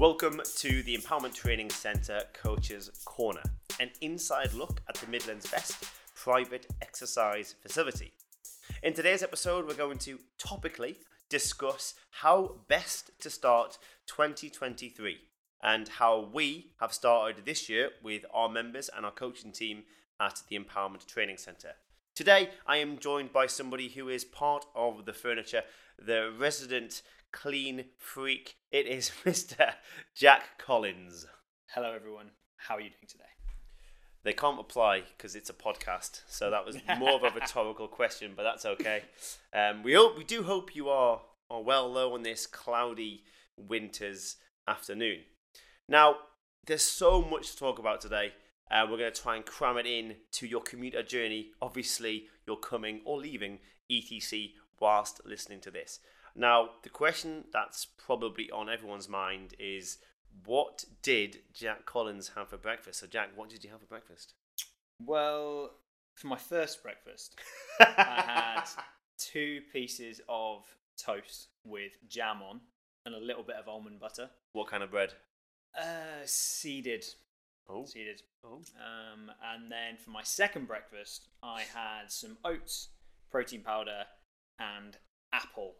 Welcome to the Empowerment Training Centre Coaches Corner, an inside look at the Midlands' best private exercise facility. In today's episode, we're going to topically discuss how best to start 2023 and how we have started this year with our members and our coaching team at the Empowerment Training Centre. Today, I am joined by somebody who is part of the furniture, the resident clean freak. It is Mr. Jack Collins. Hello, everyone. How are you doing today? They can't apply because it's a podcast, so that was more of a rhetorical question, but that's okay. Um, we hope we do hope you are are well low on this cloudy winter's afternoon. Now, there's so much to talk about today. Uh, we're going to try and cram it in to your commuter journey. Obviously, you're coming or leaving ETC whilst listening to this. Now, the question that's probably on everyone's mind is what did Jack Collins have for breakfast? So, Jack, what did you have for breakfast? Well, for my first breakfast, I had two pieces of toast with jam on and a little bit of almond butter. What kind of bread? Uh, seeded. Oh, Seeded. oh. Um, and then for my second breakfast, I had some oats, protein powder, and apple.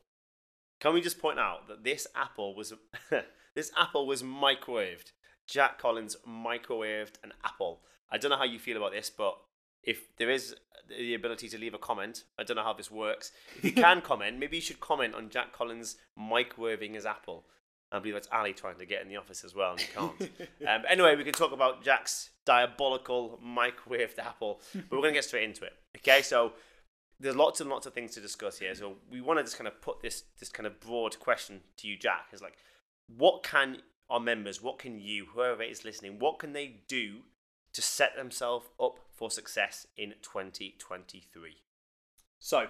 Can we just point out that this apple was this apple was microwaved? Jack Collins microwaved an apple. I don't know how you feel about this, but if there is the ability to leave a comment, I don't know how this works. If you can comment, maybe you should comment on Jack Collins microwaving his apple. I believe that's Ali trying to get in the office as well, and he can't. um, anyway, we can talk about Jack's diabolical microwaved apple, but we're going to get straight into it. Okay, so there's lots and lots of things to discuss here. So we want to just kind of put this this kind of broad question to you, Jack. Is like, what can our members, what can you, whoever is listening, what can they do to set themselves up for success in 2023? So,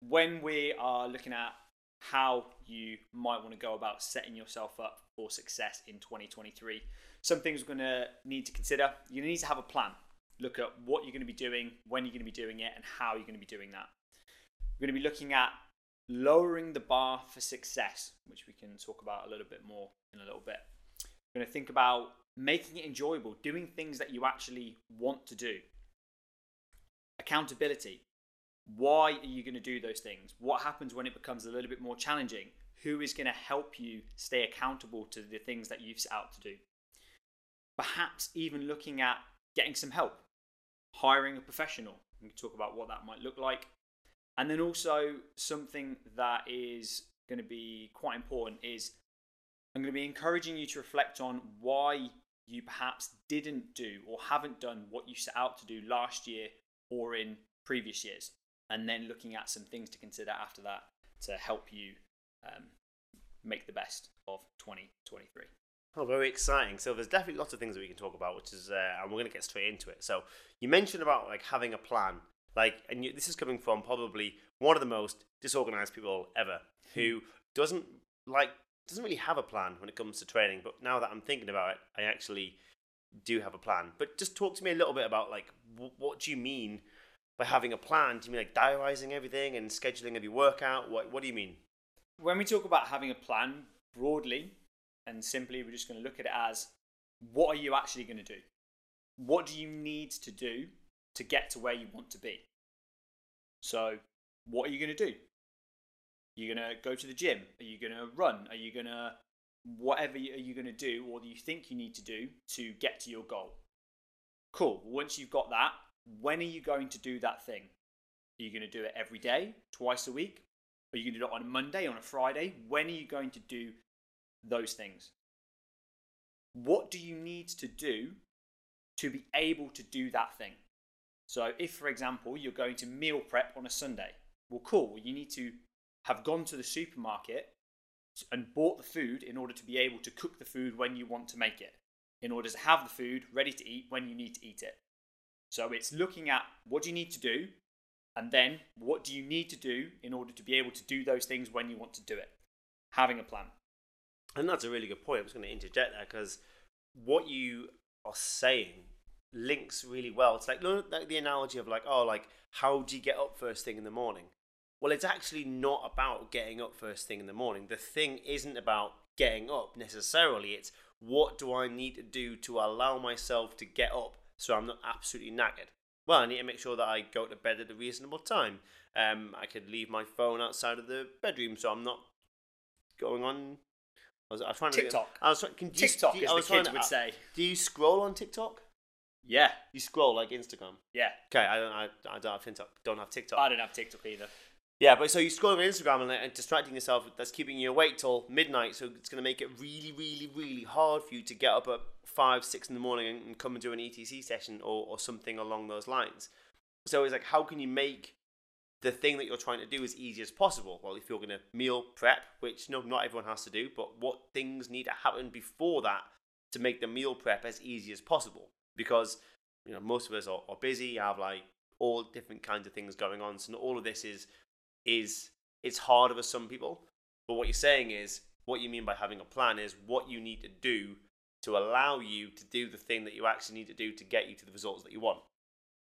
when we are looking at how you might want to go about setting yourself up for success in 2023, some things we're going to need to consider. You need to have a plan. Look at what you're going to be doing, when you're going to be doing it, and how you're going to be doing that. We're going to be looking at lowering the bar for success, which we can talk about a little bit more in a little bit. We're going to think about making it enjoyable, doing things that you actually want to do. Accountability. Why are you going to do those things? What happens when it becomes a little bit more challenging? Who is going to help you stay accountable to the things that you've set out to do? Perhaps even looking at getting some help, hiring a professional. We can talk about what that might look like. And then also something that is going to be quite important is I'm going to be encouraging you to reflect on why you perhaps didn't do or haven't done what you set out to do last year or in previous years. And then looking at some things to consider after that to help you um, make the best of 2023. Oh, very exciting. So there's definitely lots of things that we can talk about, which is, uh, and we're going to get straight into it. So you mentioned about like having a plan, like, and you, this is coming from probably one of the most disorganized people ever, who hmm. doesn't like doesn't really have a plan when it comes to training. But now that I'm thinking about it, I actually do have a plan. But just talk to me a little bit about like w- what do you mean by having a plan? Do you mean like diarising everything and scheduling every workout? What What do you mean? When we talk about having a plan broadly and simply, we're just going to look at it as what are you actually going to do? What do you need to do to get to where you want to be? So, what are you going to do? You're going to go to the gym? Are you going to run? Are you going to whatever are you going to do or do you think you need to do to get to your goal? Cool. Once you've got that, when are you going to do that thing? Are you going to do it every day, twice a week? Are you going to do it on a Monday, on a Friday? When are you going to do those things? What do you need to do to be able to do that thing? So, if, for example, you're going to meal prep on a Sunday, well, cool. You need to have gone to the supermarket and bought the food in order to be able to cook the food when you want to make it, in order to have the food ready to eat when you need to eat it. So, it's looking at what do you need to do, and then what do you need to do in order to be able to do those things when you want to do it. Having a plan. And that's a really good point. I was going to interject there because what you are saying links really well. It's like, like the analogy of like, oh, like how do you get up first thing in the morning? Well, it's actually not about getting up first thing in the morning. The thing isn't about getting up necessarily. It's what do I need to do to allow myself to get up so I'm not absolutely knackered? Well, I need to make sure that I go to bed at a reasonable time. Um, I could leave my phone outside of the bedroom so I'm not going on. I was, I was trying to TikTok. I was trying, can, do you- TikTok, do as I was trying kids to- would say. Do you scroll on TikTok? Yeah, You scroll like Instagram. yeah. Okay, I don't. I, I don't have TikTok. Don't have TikTok. I don't have TikTok either. Yeah, but so you scroll on Instagram and, and distracting yourself, that's keeping you awake till midnight. So it's going to make it really, really, really hard for you to get up at five, six in the morning and, and come and do an ETC session or, or something along those lines. So it's like, how can you make the thing that you're trying to do as easy as possible? Well, if you're going to meal prep, which no, not everyone has to do, but what things need to happen before that to make the meal prep as easy as possible? Because you know most of us are, are busy, have like all different kinds of things going on. So all of this is is it's harder for some people. But what you're saying is what you mean by having a plan is what you need to do to allow you to do the thing that you actually need to do to get you to the results that you want.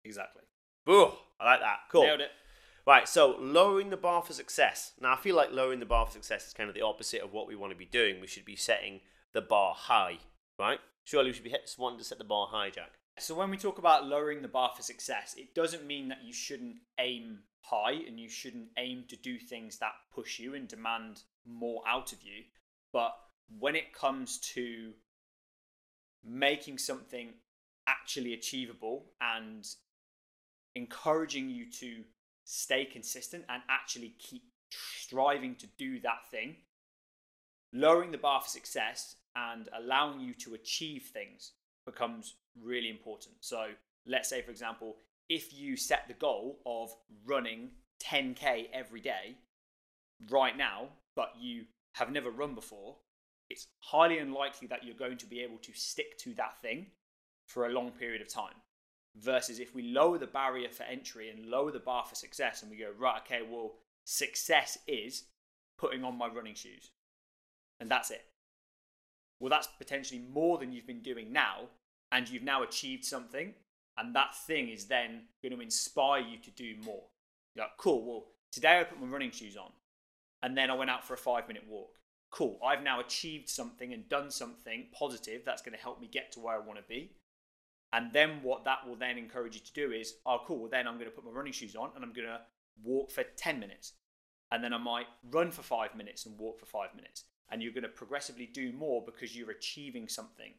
Exactly. Ooh, I like that. Cool. Nailed it. Right, so lowering the bar for success. Now, I feel like lowering the bar for success is kind of the opposite of what we want to be doing. We should be setting the bar high, right? Surely we should be wanting to set the bar high, Jack. So when we talk about lowering the bar for success, it doesn't mean that you shouldn't aim high and you shouldn't aim to do things that push you and demand more out of you. But when it comes to making something actually achievable and encouraging you to stay consistent and actually keep striving to do that thing, lowering the bar for success and allowing you to achieve things becomes really important. So, let's say, for example, if you set the goal of running 10k every day right now, but you have never run before, it's highly unlikely that you're going to be able to stick to that thing for a long period of time. Versus if we lower the barrier for entry and lower the bar for success, and we go, right, okay, well, success is putting on my running shoes. And that's it. Well, that's potentially more than you've been doing now, and you've now achieved something, and that thing is then going to inspire you to do more. You're like, cool, well, today I put my running shoes on, and then I went out for a five minute walk. Cool, I've now achieved something and done something positive that's going to help me get to where I want to be. And then what that will then encourage you to do is, oh, cool, well, then I'm going to put my running shoes on and I'm going to walk for 10 minutes. And then I might run for five minutes and walk for five minutes. And you're going to progressively do more because you're achieving something.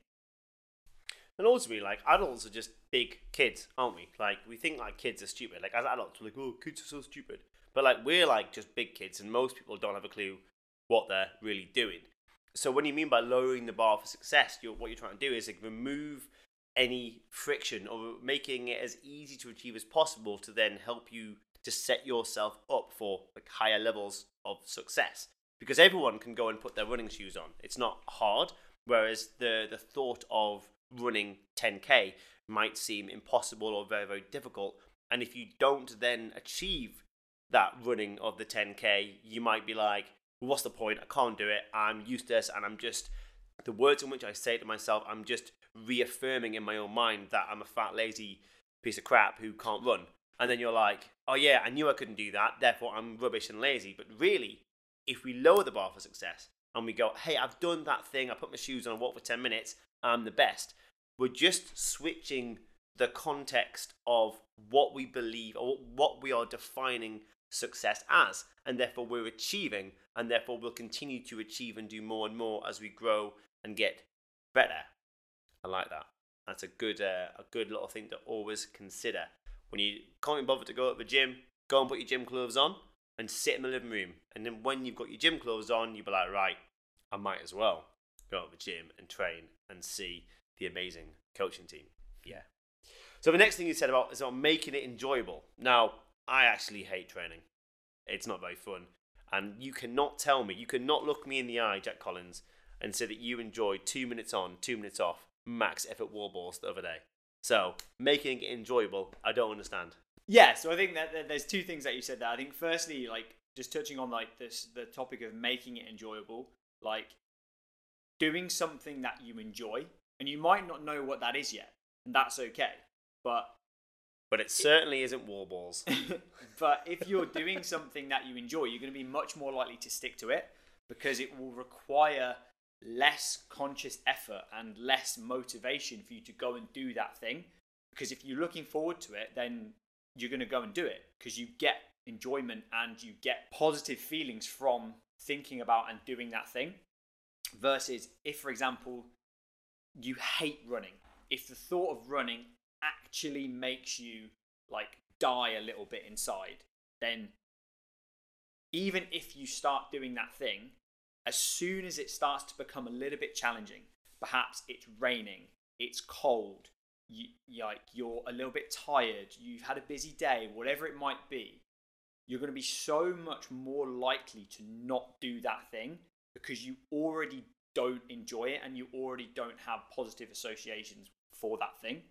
And ultimately, like adults are just big kids, aren't we? Like we think like kids are stupid. Like as adults, we're like, oh, kids are so stupid. But like we're like just big kids, and most people don't have a clue what they're really doing. So when you mean by lowering the bar for success, you're, what you're trying to do is like remove any friction or making it as easy to achieve as possible to then help you to set yourself up for like higher levels of success. Because everyone can go and put their running shoes on. It's not hard. Whereas the the thought of running 10k might seem impossible or very very difficult. And if you don't then achieve that running of the 10k, you might be like, what's the point? I can't do it. I'm useless, and I'm just the words in which I say to myself. I'm just reaffirming in my own mind that I'm a fat, lazy piece of crap who can't run. And then you're like, oh yeah, I knew I couldn't do that. Therefore, I'm rubbish and lazy. But really, if we lower the bar for success and we go, hey, I've done that thing. I put my shoes on, I walk for ten minutes. I'm the best. We're just switching the context of what we believe or what we are defining success as, and therefore we're achieving, and therefore we'll continue to achieve and do more and more as we grow and get better. I like that. That's a good, uh, a good little thing to always consider when you can't be bothered to go to the gym. Go and put your gym clothes on and sit in the living room, and then when you've got your gym clothes on, you'll be like, right, I might as well go to the gym and train and see the amazing coaching team. Yeah. So the next thing you said about is about making it enjoyable. Now, I actually hate training. It's not very fun. And you cannot tell me, you cannot look me in the eye, Jack Collins, and say that you enjoyed two minutes on, two minutes off, max effort wall balls the other day. So, making it enjoyable, I don't understand. Yeah, so I think that, that there's two things that you said there. I think firstly, like just touching on like this the topic of making it enjoyable, like doing something that you enjoy, and you might not know what that is yet, and that's okay. But But it certainly isn't wall balls. but if you're doing something that you enjoy, you're going to be much more likely to stick to it because it will require less conscious effort and less motivation for you to go and do that thing. Because if you're looking forward to it, then you're going to go and do it because you get enjoyment and you get positive feelings from thinking about and doing that thing. Versus if, for example, you hate running, if the thought of running actually makes you like die a little bit inside, then even if you start doing that thing, as soon as it starts to become a little bit challenging, perhaps it's raining, it's cold, you, like you're a little bit tired, you've had a busy day, whatever it might be, you're going to be so much more likely to not do that thing because you already don't enjoy it and you already don't have positive associations for that thing.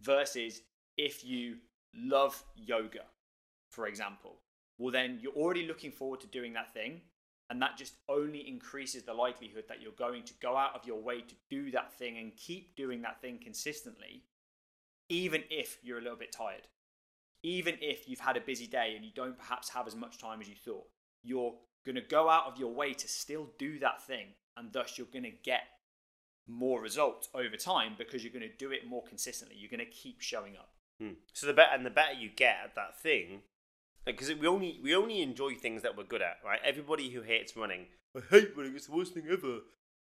Versus if you love yoga, for example, well, then you're already looking forward to doing that thing. And that just only increases the likelihood that you're going to go out of your way to do that thing and keep doing that thing consistently, even if you're a little bit tired. Even if you've had a busy day and you don't perhaps have as much time as you thought, you're going to go out of your way to still do that thing. And thus, you're going to get more results over time because you're going to do it more consistently. You're going to keep showing up. Hmm. So the better and the better you get at that thing, because we only we only enjoy things that we're good at, right? Everybody who hates running, I hate running. It's the worst thing ever.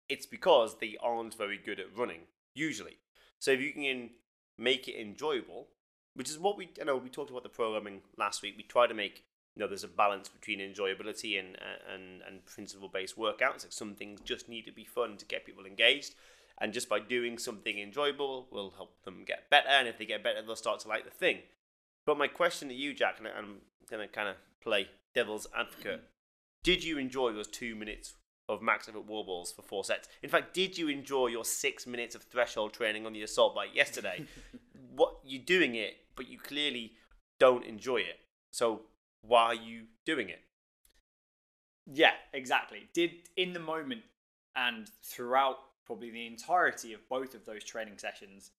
It's because they aren't very good at running usually. So if you can make it enjoyable, which is what we you know we talked about the programming last week. We try to make you know there's a balance between enjoyability and uh, and and principle based workouts. Like some things just need to be fun to get people engaged. And just by doing something enjoyable will help them get better. And if they get better, they'll start to like the thing. But my question to you, Jack, and I'm going to kind of play devil's advocate. Did you enjoy those two minutes of max effort wall balls for four sets? In fact, did you enjoy your six minutes of threshold training on the assault bike yesterday? what you're doing it, but you clearly don't enjoy it. So why are you doing it? Yeah, exactly. Did in the moment and throughout probably the entirety of both of those training sessions,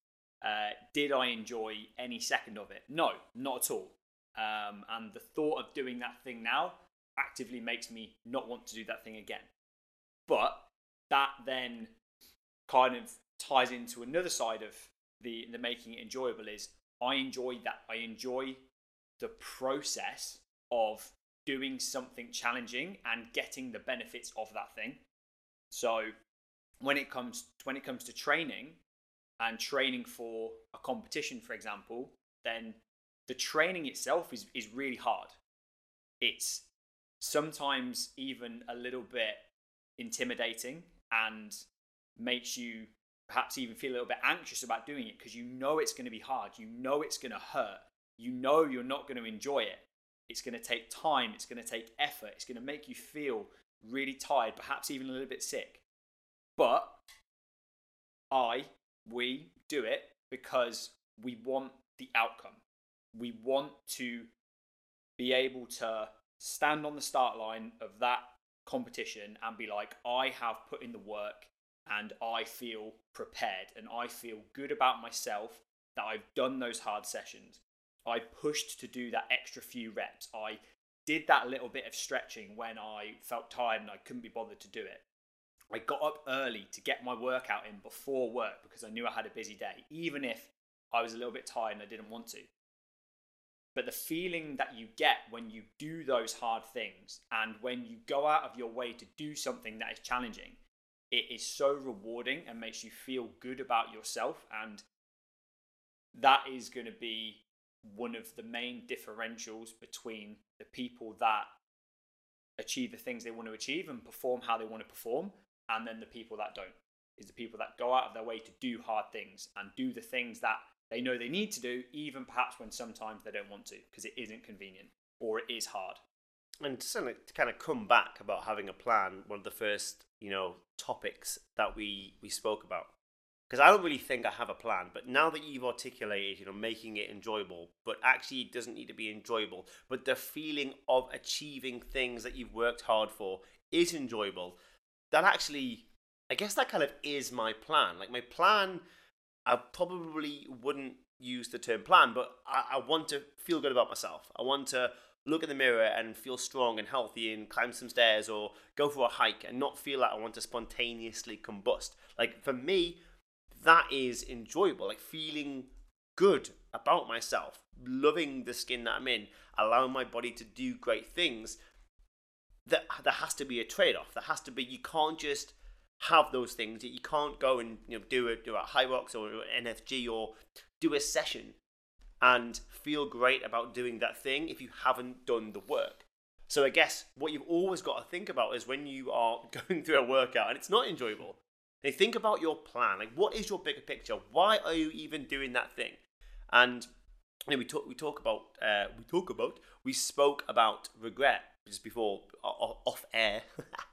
uh, did I enjoy any second of it? No, not at all. Um, and the thought of doing that thing now actively makes me not want to do that thing again. But that then kind of ties into another side of the the making it enjoyable is I enjoy that I enjoy the process of doing something challenging and getting the benefits of that thing. So when it comes when it comes to training and training for a competition, for example, then the training itself is, is really hard. It's sometimes even a little bit intimidating and makes you perhaps even feel a little bit anxious about doing it because you know it's going to be hard. You know it's going to hurt. You know you're not going to enjoy it. It's going to take time. It's going to take effort. It's going to make you feel really tired, perhaps even a little bit sick. But I, we do it because we want the outcome. We want to be able to stand on the start line of that competition and be like, I have put in the work and I feel prepared and I feel good about myself that I've done those hard sessions. I pushed to do that extra few reps. I did that little bit of stretching when I felt tired and I couldn't be bothered to do it. I got up early to get my workout in before work because I knew I had a busy day, even if I was a little bit tired and I didn't want to. But the feeling that you get when you do those hard things and when you go out of your way to do something that is challenging, it is so rewarding and makes you feel good about yourself. And that is going to be one of the main differentials between the people that achieve the things they want to achieve and perform how they want to perform, and then the people that don't. Is the people that go out of their way to do hard things and do the things that they know they need to do, even perhaps when sometimes they don't want to because it isn't convenient or it is hard. And to kind of come back about having a plan, one of the first you know topics that we we spoke about, because I don't really think I have a plan, but now that you've articulated, you know, making it enjoyable, but actually it doesn't need to be enjoyable, but the feeling of achieving things that you've worked hard for is enjoyable. That actually, I guess that kind of is my plan. Like my plan I probably wouldn't use the term plan, but I, I, want to feel good about myself. I want to look in the mirror and feel strong and healthy and climb some stairs or go for a hike and not feel like I want to spontaneously combust. Like for me, that is enjoyable. Like feeling good about myself, loving the skin that I'm in, allowing my body to do great things. That there has to be a trade-off. There has to be. You can't just have those things. that You can't go and you know do a do a Hyrox or NFG or do a session and feel great about doing that thing if you haven't done the work. So I guess what you've always got to think about is when you are going through a workout and it's not enjoyable. They think about your plan. Like, what is your bigger picture? Why are you even doing that thing? And you know, we talk. We talk about. Uh, we talk about. We spoke about regret just before off air,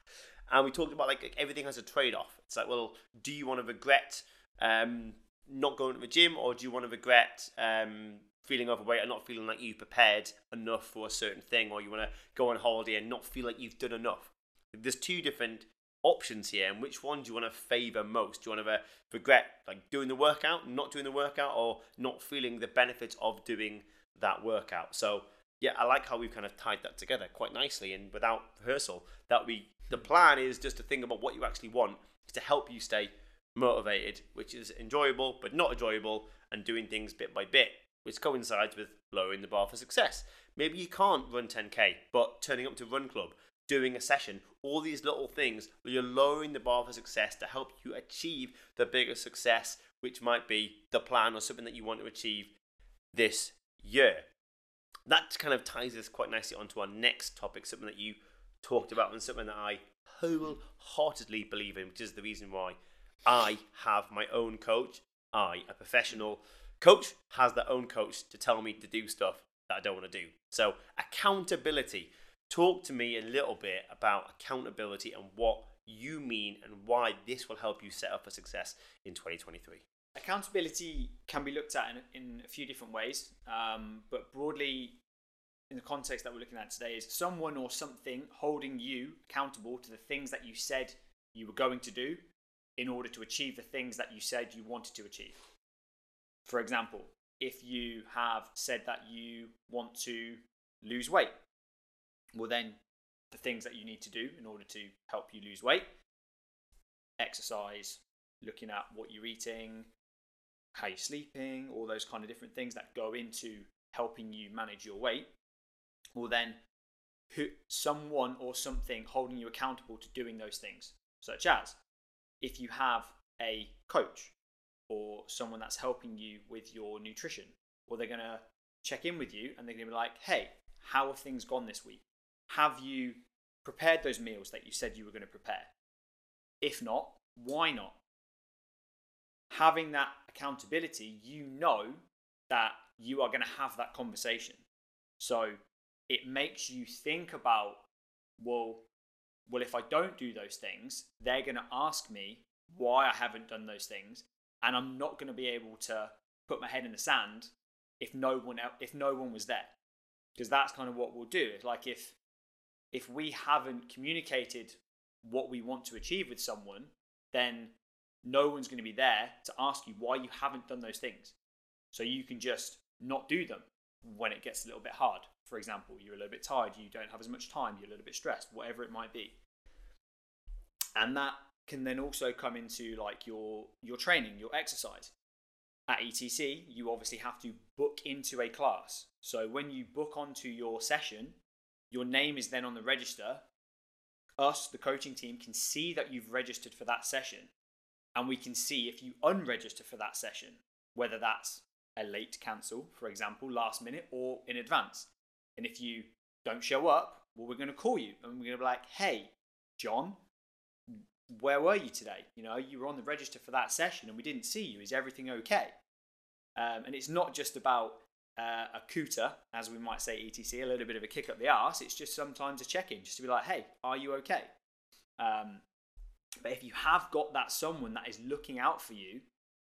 and we talked about like everything has a trade off. It's like, well, do you want to regret um, not going to the gym, or do you want to regret um, feeling overweight and not feeling like you've prepared enough for a certain thing, or you want to go on holiday and not feel like you've done enough? There's two different options here, and which one do you want to favor most? Do you want to regret like doing the workout, not doing the workout, or not feeling the benefits of doing that workout? So yeah, I like how we've kind of tied that together quite nicely, and without rehearsal, that we the plan is just to think about what you actually want is to help you stay motivated, which is enjoyable but not enjoyable, and doing things bit by bit, which coincides with lowering the bar for success. Maybe you can't run 10k, but turning up to Run Club, doing a session, all these little things you're lowering the bar for success to help you achieve the bigger success, which might be the plan or something that you want to achieve this year. That kind of ties us quite nicely onto our next topic, something that you talked about and something that I wholeheartedly believe in, which is the reason why I have my own coach. I, a professional coach, has their own coach to tell me to do stuff that I don't want to do. So, accountability. Talk to me a little bit about accountability and what you mean and why this will help you set up for success in 2023. Accountability can be looked at in, in a few different ways, um, but broadly, in the context that we're looking at today, is someone or something holding you accountable to the things that you said you were going to do in order to achieve the things that you said you wanted to achieve. For example, if you have said that you want to lose weight, well, then the things that you need to do in order to help you lose weight exercise, looking at what you're eating, how you're sleeping, all those kind of different things that go into helping you manage your weight, well, then who, someone or something holding you accountable to doing those things, such as if you have a coach or someone that's helping you with your nutrition, or they're going to check in with you and they're going to be like, hey, how have things gone this week? Have you prepared those meals that you said you were going to prepare? If not, why not? Having that accountability, you know that you are going to have that conversation. So it makes you think about, well, well, if I don't do those things, they're going to ask me why I haven't done those things, and I'm not going to be able to put my head in the sand if no one if no one was there, because that's kind of what we'll do. It's like if if we haven't communicated what we want to achieve with someone, then no one's going to be there to ask you why you haven't done those things. So you can just not do them when it gets a little bit hard. For example, you're a little bit tired, you don't have as much time, you're a little bit stressed, whatever it might be. And that can then also come into like your your training, your exercise. At ETC, you obviously have to book into a class. So when you book onto your session, your name is then on the register. Us, the coaching team, can see that you've registered for that session. And we can see if you unregister for that session, whether that's a late cancel, for example, last minute or in advance. And if you don't show up, well, we're going to call you and we're going to be like, hey, John, where were you today? You know, you were on the register for that session and we didn't see you. Is everything okay? Um, and it's not just about uh, a cooter, as we might say ETC, a little bit of a kick up the arse. It's just sometimes a check in, just to be like, hey, are you okay? Um, but if you have got that someone that is looking out for you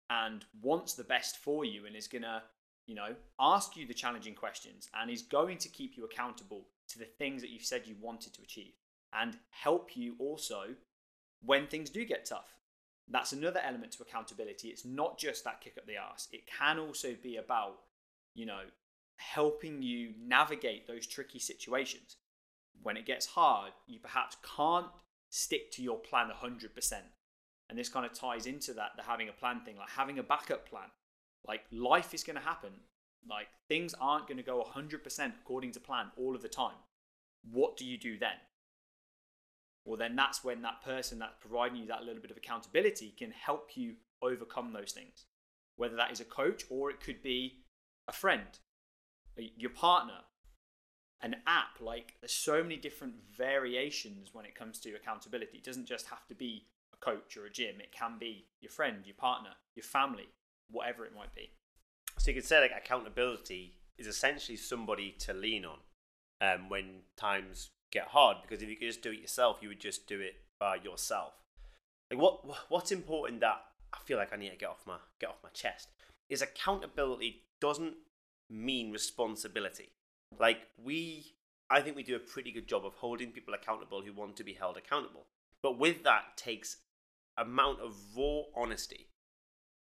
and wants the best for you and is going to, you know, ask you the challenging questions and is going to keep you accountable to the things that you've said you wanted to achieve and help you also when things do get tough. That's another element to accountability. It's not just that kick up the ass, It can also be about, you know, helping you navigate those tricky situations. When it gets hard, you perhaps can't stick to your plan 100%. And this kind of ties into that, the having a plan thing, like having a backup plan. Like life is going to happen. Like things aren't going to go 100% according to plan all of the time. What do you do then? Well, then that's when that person that's providing you that little bit of accountability can help you overcome those things. Whether that is a coach or it could be a friend, your partner, an app. Like there's so many different variations when it comes to accountability. It doesn't just have to be a coach or a gym. It can be your friend, your partner, your family, whatever it might be. So you could say like accountability is essentially somebody to lean on um, when times get hard. Because if you could just do it yourself, you would just do it by yourself. Like what what's important that I feel like I need to get off my get off my chest is accountability doesn't mean responsibility. Like we I think we do a pretty good job of holding people accountable who want to be held accountable. But with that takes amount of raw honesty.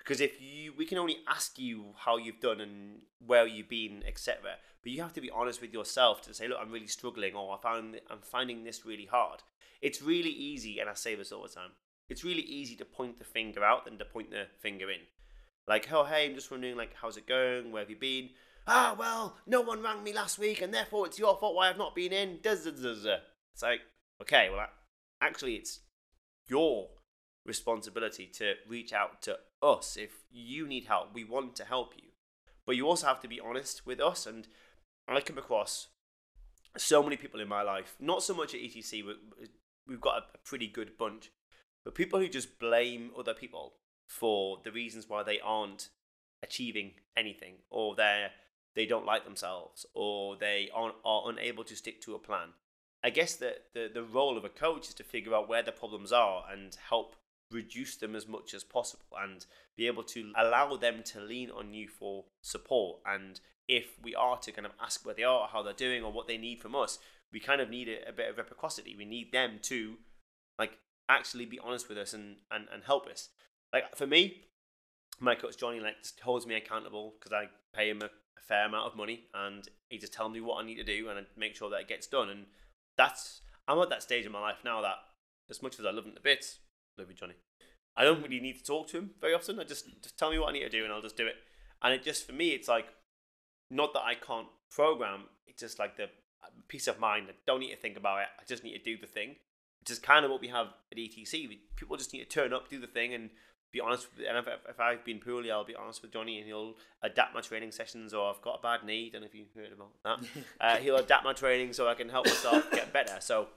Because if you we can only ask you how you've done and where you've been, etc. But you have to be honest with yourself to say, look, I'm really struggling or I found I'm finding this really hard. It's really easy, and I say this all the time, it's really easy to point the finger out than to point the finger in. Like, oh hey, I'm just wondering like how's it going? Where have you been? ah, well, no one rang me last week, and therefore it's your fault why I've not been in. It's like, okay, well, actually, it's your responsibility to reach out to us if you need help. We want to help you. But you also have to be honest with us. And I come across so many people in my life, not so much at ETC, we've got a pretty good bunch, but people who just blame other people for the reasons why they aren't achieving anything or they're they don't like themselves or they are, are unable to stick to a plan. I guess that the, the role of a coach is to figure out where the problems are and help reduce them as much as possible and be able to allow them to lean on you for support. And if we are to kind of ask where they are, how they're doing, or what they need from us, we kind of need a, a bit of reciprocity. We need them to like actually be honest with us and, and, and help us. Like for me, my coach Johnny like holds me accountable because I pay him a a fair amount of money and he just tells me what I need to do and I make sure that it gets done. And that's I'm at that stage in my life now that as much as I love him to bits, you, Johnny. I don't really need to talk to him very often. I just just tell me what I need to do and I'll just do it. And it just for me, it's like not that I can't program. It's just like the peace of mind. I don't need to think about it. I just need to do the thing. Which is kind of what we have at ETC. People just need to turn up, do the thing, and be honest. With, and if, if I've been poorly, I'll be honest with Johnny, and he'll adapt my training sessions. Or I've got a bad knee. Don't know if you heard about that. uh, he'll adapt my training so I can help myself get better. So,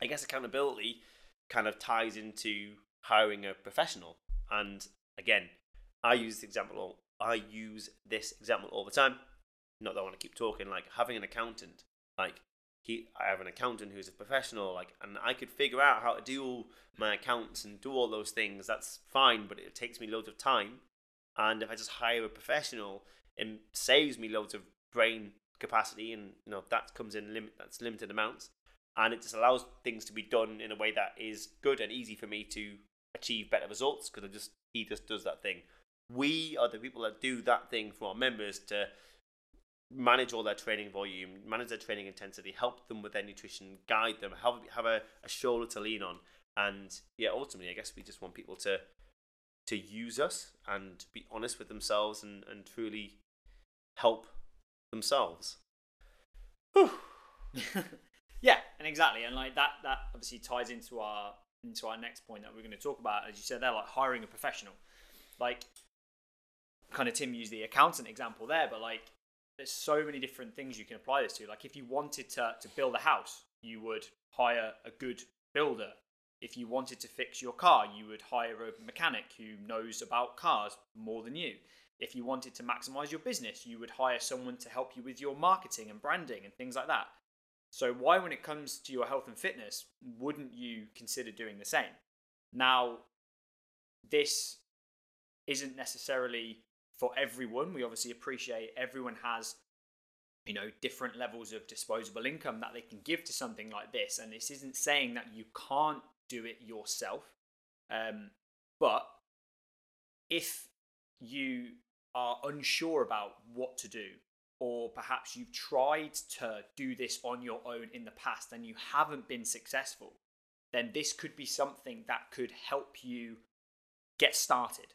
I guess accountability kind of ties into hiring a professional. And again, I use this example. I use this example all the time. Not that I want to keep talking. Like having an accountant. Like he I have an accountant who's a professional, like, and I could figure out how to do all my accounts and do all those things. That's fine, but it takes me loads of time. And if I just hire a professional, it saves me loads of brain capacity, and you know that comes in limit. That's limited amounts, and it just allows things to be done in a way that is good and easy for me to achieve better results because I just he just does that thing. We are the people that do that thing for our members to manage all their training volume, manage their training intensity, help them with their nutrition, guide them, have have a, a shoulder to lean on, and yeah, ultimately, I guess we just want people to to use us and be honest with themselves and and truly help themselves. yeah, and exactly, and like that that obviously ties into our into our next point that we're going to talk about. As you said, they're like hiring a professional, like kind of Tim used the accountant example there, but like there's so many different things you can apply this to. Like if you wanted to, to build a house, you would hire a good builder. If you wanted to fix your car, you would hire a mechanic who knows about cars more than you. If you wanted to maximize your business, you would hire someone to help you with your marketing and branding and things like that. So, why, when it comes to your health and fitness, wouldn't you consider doing the same? Now, this isn't necessarily for everyone. We obviously appreciate everyone has you know different levels of disposable income that they can give to something like this and this isn't saying that you can't do it yourself um, but if you are unsure about what to do or perhaps you've tried to do this on your own in the past and you haven't been successful, then this could be something that could help you get started.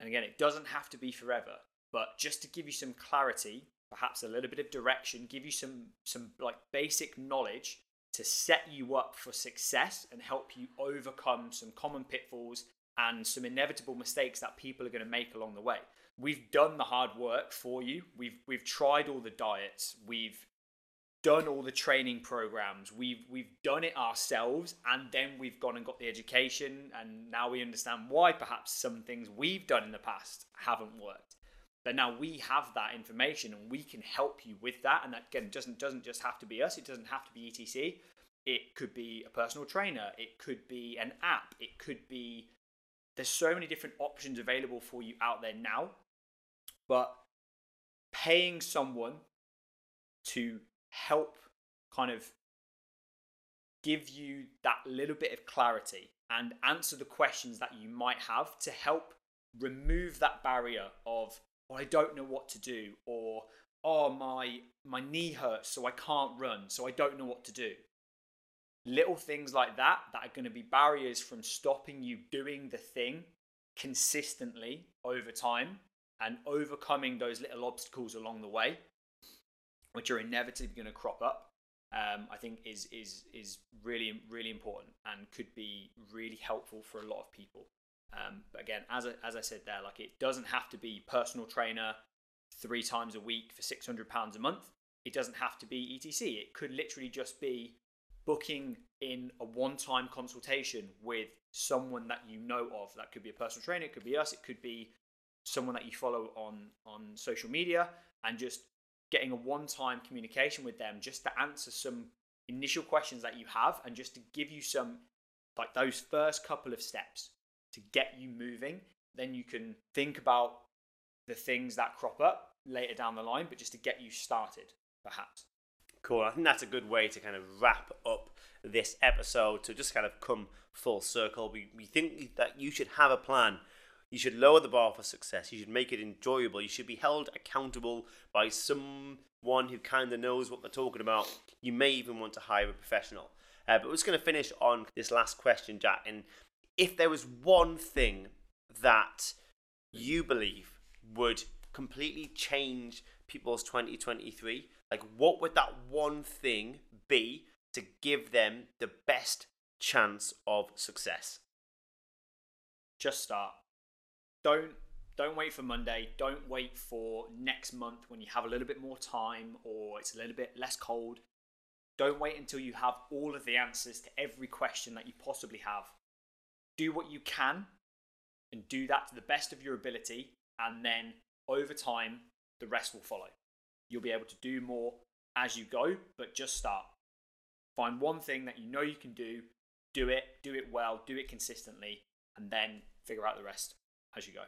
And again, it doesn't have to be forever, but just to give you some clarity, perhaps a little bit of direction, give you some some like basic knowledge to set you up for success and help you overcome some common pitfalls and some inevitable mistakes that people are going to make along the way. We've done the hard work for you. We've we've tried all the diets. We've done all the training programs. We've we've done it ourselves and then we've gone and got the education and now we understand why perhaps some things we've done in the past haven't worked. But now we have that information and we can help you with that. And that again doesn't doesn't just have to be us. It doesn't have to be ETC. It could be a personal trainer. It could be an app. It could be there's so many different options available for you out there now. But paying someone to help kind of give you that little bit of clarity and answer the questions that you might have to help remove that barrier of well, I don't know what to do or oh my my knee hurts so I can't run so I don't know what to do little things like that that are going to be barriers from stopping you doing the thing consistently over time and overcoming those little obstacles along the way which are inevitably going to crop up um, I think is is is really really important and could be really helpful for a lot of people. Um, but again, as I, as I said there, like it doesn't have to be personal trainer three times a week for six hundred pounds a month. It doesn't have to be ETC. It could literally just be booking in a one-time consultation with someone that you know of. That could be a personal trainer. It could be us. It could be someone that you follow on on social media, and just getting a one-time communication with them just to answer some initial questions that you have and just to give you some like those first couple of steps to get you moving then you can think about the things that crop up later down the line but just to get you started perhaps cool i think that's a good way to kind of wrap up this episode to just kind of come full circle we, we think that you should have a plan you should lower the bar for success. You should make it enjoyable. You should be held accountable by someone who kind of knows what they're talking about. You may even want to hire a professional. Uh, but we're just going to finish on this last question, Jack. And if there was one thing that you believe would completely change people's 2023, like what would that one thing be to give them the best chance of success? Just start don't don't wait for Monday. Don't wait for next month when you have a little bit more time or it's a little bit less cold. Don't wait until you have all of the answers to every question that you possibly have. Do what you can and do that to the best of your ability, and then over time, the rest will follow. You'll be able to do more as you go, but just start. Find one thing that you know you can do, do it, do it well, do it consistently, and then figure out the rest as you go.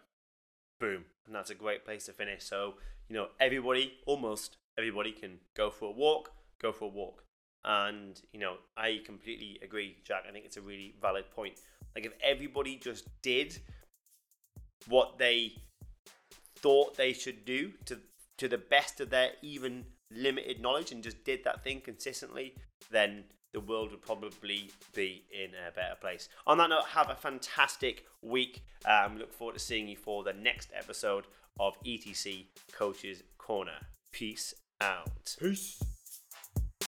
Boom. And that's a great place to finish. So, you know, everybody, almost everybody can go for a walk, go for a walk. And, you know, I completely agree, Jack. I think it's a really valid point. Like, if everybody just did what they thought they should do to, to the best of their even limited knowledge and just did that thing consistently, then the world would probably be in a better place. On that note, have a fantastic week. Um, look forward to seeing you for the next episode of ETC Coaches Corner. Peace out. Peace.